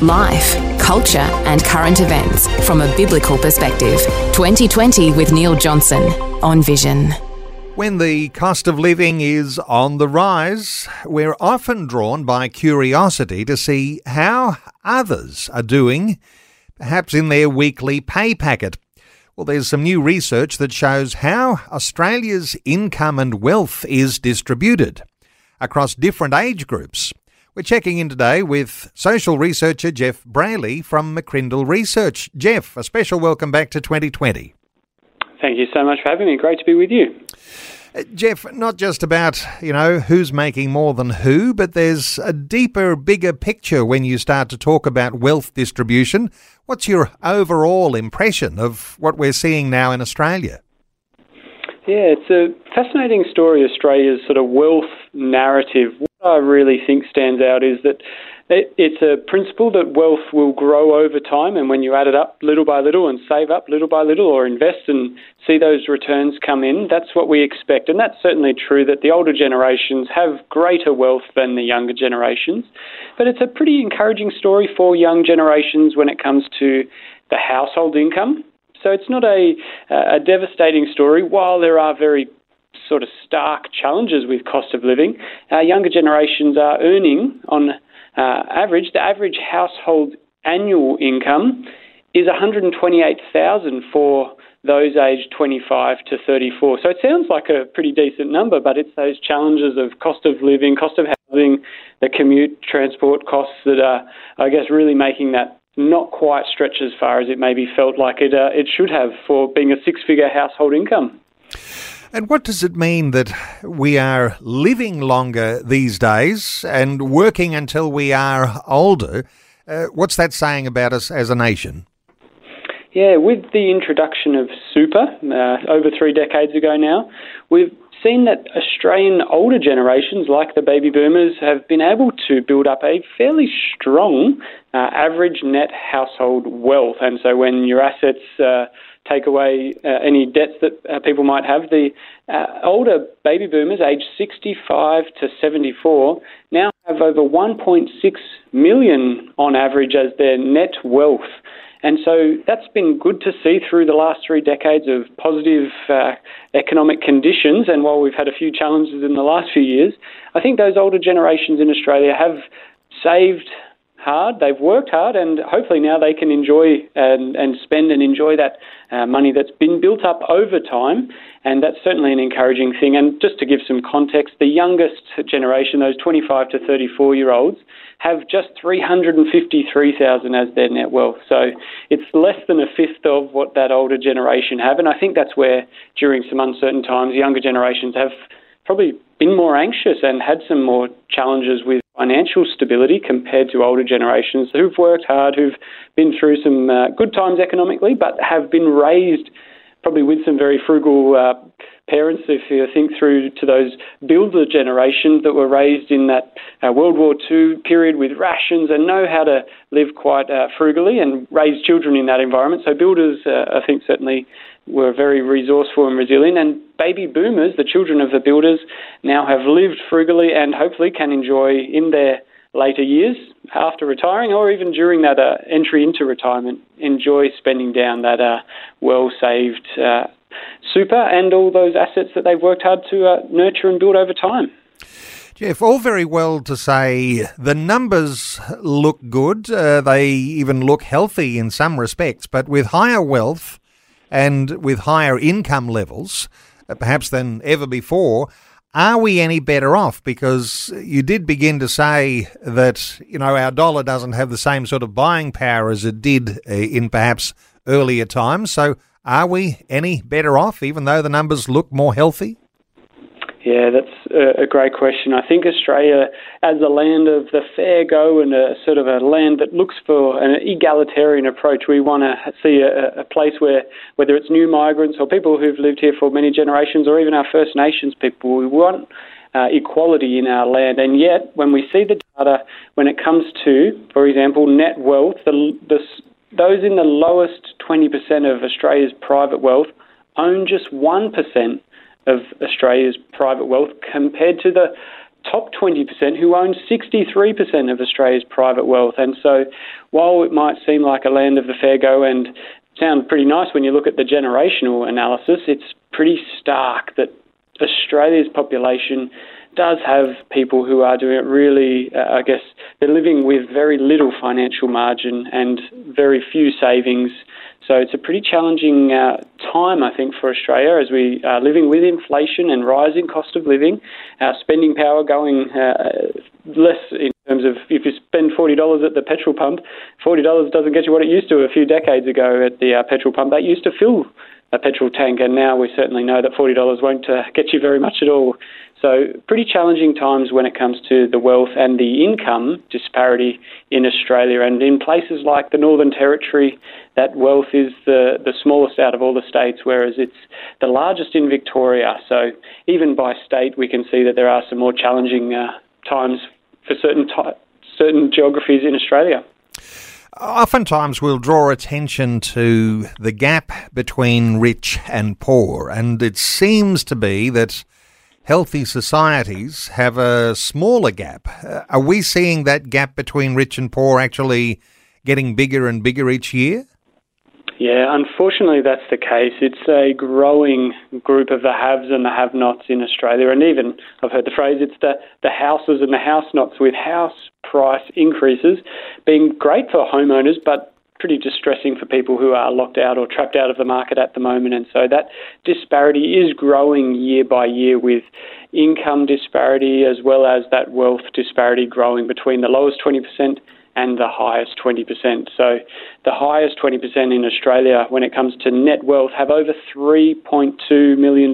Life, culture, and current events from a biblical perspective. 2020 with Neil Johnson on Vision. When the cost of living is on the rise, we're often drawn by curiosity to see how others are doing, perhaps in their weekly pay packet. Well, there's some new research that shows how Australia's income and wealth is distributed across different age groups. We're checking in today with social researcher Geoff Brailey from McCrindle Research. Geoff, a special welcome back to 2020. Thank you so much for having me. Great to be with you. Uh, Geoff, not just about, you know, who's making more than who, but there's a deeper, bigger picture when you start to talk about wealth distribution. What's your overall impression of what we're seeing now in Australia? Yeah, it's a fascinating story, Australia's sort of wealth narrative. I really think stands out is that it's a principle that wealth will grow over time, and when you add it up little by little and save up little by little or invest and see those returns come in, that's what we expect. And that's certainly true that the older generations have greater wealth than the younger generations. But it's a pretty encouraging story for young generations when it comes to the household income. So it's not a, a devastating story, while there are very sort of stark challenges with cost of living. Our younger generations are earning, on uh, average, the average household annual income is 128,000 for those aged 25 to 34. So it sounds like a pretty decent number, but it's those challenges of cost of living, cost of housing, the commute, transport costs that are, I guess, really making that not quite stretch as far as it maybe felt like it uh, it should have for being a six-figure household income. And what does it mean that we are living longer these days and working until we are older? Uh, what's that saying about us as a nation? Yeah, with the introduction of super uh, over three decades ago now, we've seen that Australian older generations, like the baby boomers, have been able to build up a fairly strong uh, average net household wealth. And so when your assets uh, take away uh, any debts that uh, people might have. The uh, older baby boomers, aged 65 to 74, now have over 1.6 million on average as their net wealth. And so that's been good to see through the last three decades of positive uh, economic conditions. And while we've had a few challenges in the last few years, I think those older generations in Australia have saved hard, they've worked hard, and hopefully now they can enjoy and, and spend and enjoy that uh, money that's been built up over time. And that's certainly an encouraging thing. And just to give some context, the youngest generation, those 25 to 34 year olds, have just 353,000 as their net wealth. So it's less than a fifth of what that older generation have. And I think that's where, during some uncertain times, younger generations have probably been more anxious and had some more challenges with financial stability compared to older generations who've worked hard, who've been through some uh, good times economically, but have been raised probably with some very frugal uh, parents. If you think through to those builder generations that were raised in that uh, World War II period with rations and know how to live quite uh, frugally and raise children in that environment. So builders, uh, I think, certainly were very resourceful and resilient. And baby boomers, the children of the builders, now have lived frugally and hopefully can enjoy in their later years after retiring or even during that uh, entry into retirement, enjoy spending down that uh, well saved uh, super and all those assets that they've worked hard to uh, nurture and build over time. Geoff, all very well to say the numbers look good. Uh, they even look healthy in some respects, but with higher wealth and with higher income levels, uh, perhaps than ever before, are we any better off? Because you did begin to say that, you know, our dollar doesn't have the same sort of buying power as it did uh, in perhaps earlier times. So are we any better off, even though the numbers look more healthy? Yeah, that's a, great question. I think Australia, as a land of the fair go and a sort of a land that looks for an egalitarian approach, we want to see a, a place where, whether it's new migrants or people who've lived here for many generations or even our First Nations people, we want uh, equality in our land. And yet, when we see the data, when it comes to, for example, net wealth, the, the, those in the lowest 20% of Australia's private wealth own just 1% of Australia's private wealth compared to the top 20% who own 63% of Australia's private wealth. And so while it might seem like a land of the fair go and sound pretty nice when you look at the generational analysis, it's pretty stark that Australia's population does have people who are doing it really, uh, I guess, they're living with very little financial margin and very few savings so it's a pretty challenging uh, time, I think, for Australia as we are living with inflation and rising cost of living, our spending power going uh, less in terms of if you spend $40 at the petrol pump, $40 doesn't get you what it used to a few decades ago at the uh, petrol pump. That used to fill a petrol tank, and now we certainly know that $40 won't uh, get you very much at all. So, pretty challenging times when it comes to the wealth and the income disparity in Australia. And in places like the Northern Territory, that wealth is the, the smallest out of all the states, whereas it's the largest in Victoria. So, even by state, we can see that there are some more challenging uh, times for certain, ty- certain geographies in Australia. Oftentimes, we'll draw attention to the gap between rich and poor, and it seems to be that healthy societies have a smaller gap. Uh, are we seeing that gap between rich and poor actually getting bigger and bigger each year? Yeah, unfortunately, that's the case. It's a growing group of the haves and the have nots in Australia. And even, I've heard the phrase, it's the, the houses and the house nots, with house price increases being great for homeowners, but pretty distressing for people who are locked out or trapped out of the market at the moment. And so that disparity is growing year by year with income disparity as well as that wealth disparity growing between the lowest 20% and the highest 20%. So the highest 20% in Australia when it comes to net wealth have over $3.2 million.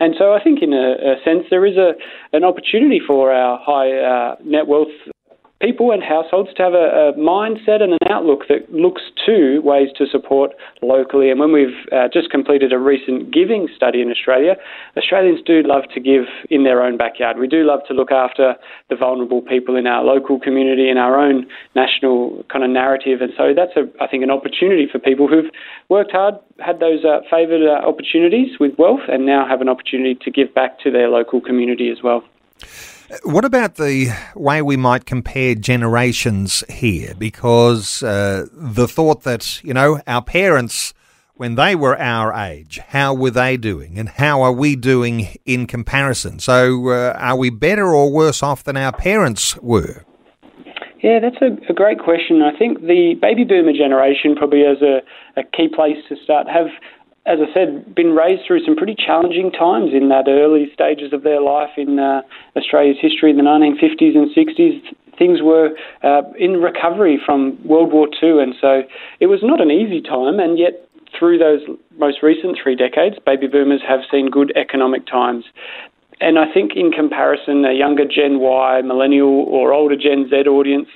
And so I think in a, a sense there is a, an opportunity for our high uh, net wealth people and households to have a, a, mindset and an outlook that looks to ways to support locally. And when we've uh, just completed a recent giving study in Australia, Australians do love to give in their own backyard. We do love to look after the vulnerable people in our local community, in our own national kind of narrative. And so that's, a, I think, an opportunity for people who've worked hard, had those uh, favoured uh, opportunities with wealth, and now have an opportunity to give back to their local community as well. What about the way we might compare generations here? Because uh, the thought that, you know, our parents, when they were our age, how were they doing? And how are we doing in comparison? So, uh, are we better or worse off than our parents were? Yeah, that's a, a, great question. I think the baby boomer generation probably has a, a key place to start. Have as I said, been raised through some pretty challenging times in that early stages of their life in uh, Australia's history in the 1950s and 60s. Things were uh, in recovery from World War II, and so it was not an easy time, and yet through those most recent three decades, baby boomers have seen good economic times. And I think, in comparison, a younger Gen Y, millennial, or older Gen Z audience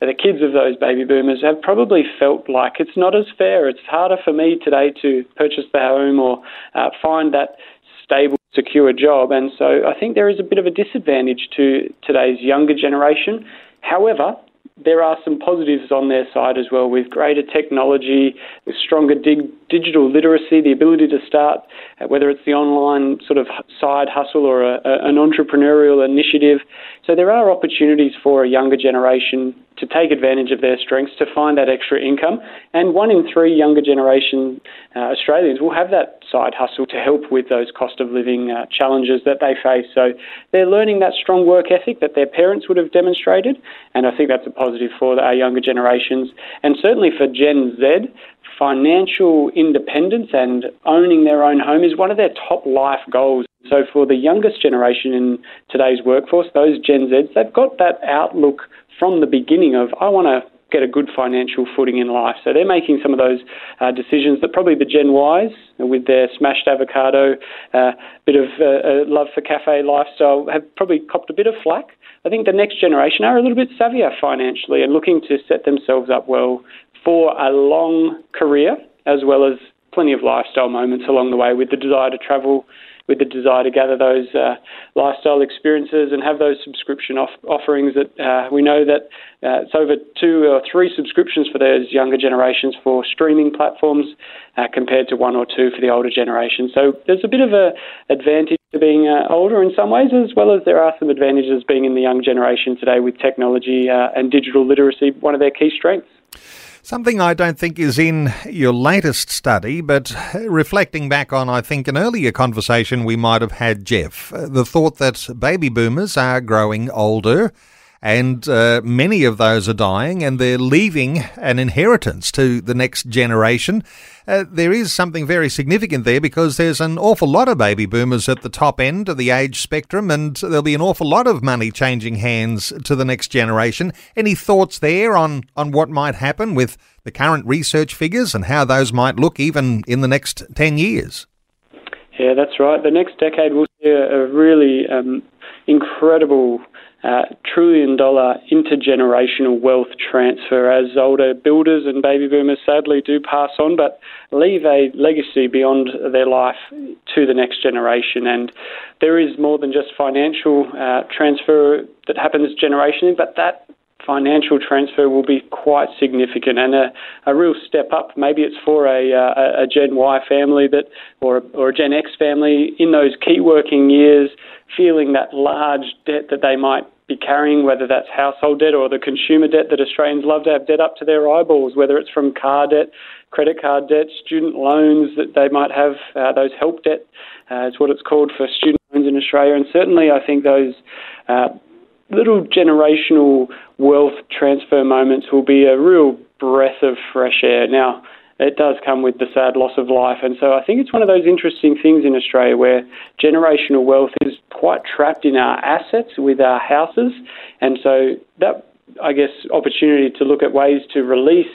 the kids of those baby boomers have probably felt like it's not as fair. It's harder for me today to purchase the home or uh, find that stable, secure job. And so I think there is a bit of a disadvantage to today's younger generation. However, there are some positives on their side as well with greater technology, with stronger dig- digital literacy, the ability to start, uh, whether it's the online sort of side hustle or a, a, an entrepreneurial initiative. So there are opportunities for a younger generation to take advantage of their strengths to find that extra income. And one in three younger generation uh, Australians will have that side hustle to help with those cost of living uh, challenges that they face. So they're learning that strong work ethic that their parents would have demonstrated. And I think that's a positive for our younger generations. And certainly for Gen Z, financial independence and owning their own home is one of their top life goals. So for the youngest generation in today's workforce, those Gen Zs, they've got that outlook from the beginning of I want to get a good financial footing in life. So they're making some of those uh, decisions that probably the Gen Ys, with their smashed avocado, uh, bit of uh, love for cafe lifestyle, have probably copped a bit of flack. I think the next generation are a little bit savvier financially and looking to set themselves up well for a long career as well as plenty of lifestyle moments along the way with the desire to travel with the desire to gather those uh, lifestyle experiences and have those subscription off- offerings that uh, we know that uh, it's over two or three subscriptions for those younger generations for streaming platforms uh, compared to one or two for the older generation. So there's a bit of a advantage to being uh, older in some ways, as well as there are some advantages being in the young generation today with technology uh, and digital literacy, one of their key strengths. Something I don't think is in your latest study, but uh, reflecting back on, I think, an earlier conversation we might have had, Geoff, uh, the thought that baby boomers are growing older and uh, many of those are dying and they're leaving an inheritance to the next generation. Uh, there is something very significant there because there's an awful lot of baby boomers at the top end of the age spectrum and there'll be an awful lot of money changing hands to the next generation. Any thoughts there on, on what might happen with the current research figures and how those might look even in the next 10 years? Yeah, that's right. The next decade will see a, a really um, incredible uh, trillion dollar intergenerational wealth transfer as older builders and baby boomers sadly do pass on, but leave a legacy beyond their life to the next generation. And there is more than just financial uh, transfer that happens generationally, but that financial transfer will be quite significant and a, a real step up. Maybe it's for a, a, a Gen Y family that, or, or a Gen X family in those key working years, feeling that large debt that they might be carrying, whether that's household debt or the consumer debt that Australians love to have debt up to their eyeballs, whether it's from car debt, credit card debt, student loans that they might have, uh, those help debt, uh, is what it's called for student loans in Australia. And certainly, I think those uh, little generational wealth transfer moments will be a real breath of fresh air. Now, it does come with the sad loss of life. And so I think it's one of those interesting things in Australia where generational wealth is quite trapped in our assets with our houses. And so that, I guess, opportunity to look at ways to release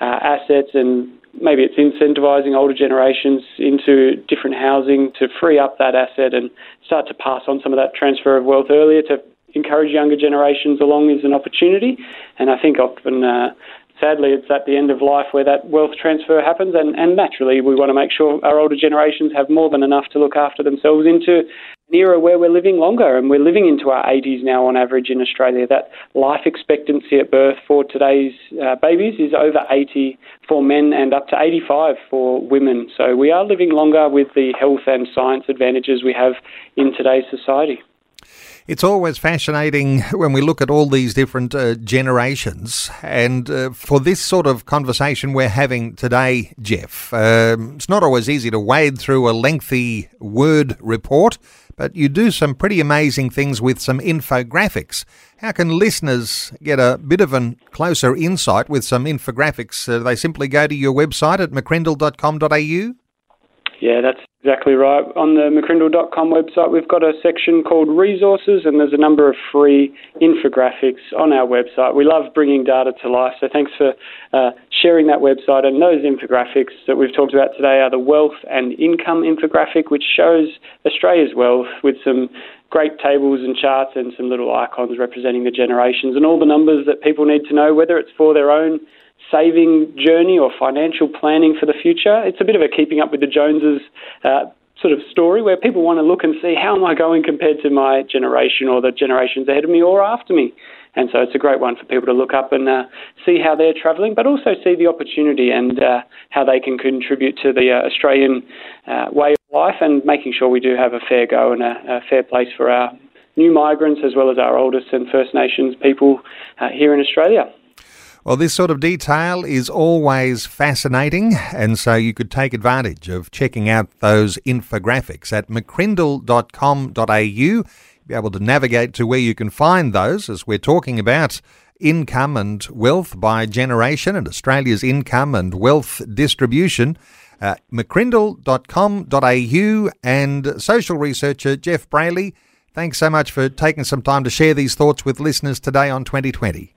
uh, assets and maybe it's incentivising older generations into different housing to free up that asset and start to pass on some of that transfer of wealth earlier to encourage younger generations along is an opportunity. And I think often uh, sadly, it's at the end of life where that wealth transfer happens, and, and naturally, we want to make sure our older generations have more than enough to look after themselves into an era where we're living longer, and we're living into our 80s now on average in Australia. That life expectancy at birth for today's uh, babies is over 80 for men and up to 85 for women. So we are living longer with the health and science advantages we have in today's society. It's always fascinating when we look at all these different uh, generations. And uh, for this sort of conversation we're having today, Geoff, um, it's not always easy to wade through a lengthy word report, but you do some pretty amazing things with some infographics. How can listeners get a bit of a closer insight with some infographics? Uh, they simply go to your website at mccrindle.com.au? Yeah, that's exactly right. On the mccrindle.com website, we've got a section called resources, and there's a number of free infographics on our website. We love bringing data to life, so thanks for uh, sharing that website. And those infographics that we've talked about today are the wealth and income infographic, which shows Australia's wealth with some great tables and charts and some little icons representing the generations and all the numbers that people need to know, whether it's for their own saving journey or financial planning for the future. It's a bit of a keeping up with the Joneses uh, sort of story where people want to look and see how am I going compared to my generation or the generations ahead of me or after me. And so it's a great one for people to look up and uh, see how they're travelling, but also see the opportunity and uh, how they can contribute to the uh, Australian uh, way of life and making sure we do have a fair go and a, a, fair place for our new migrants as well as our oldest and First Nations people uh, here in Australia. Well, this sort of detail is always fascinating, and so you could take advantage of checking out those infographics at mccrindle.com.au. Be able to navigate to where you can find those as we're talking about income and wealth by generation and Australia's income and wealth distribution. Uh, mccrindle.com.au and social researcher Geoff Brailey. Thanks so much for taking some time to share these thoughts with listeners today on 2020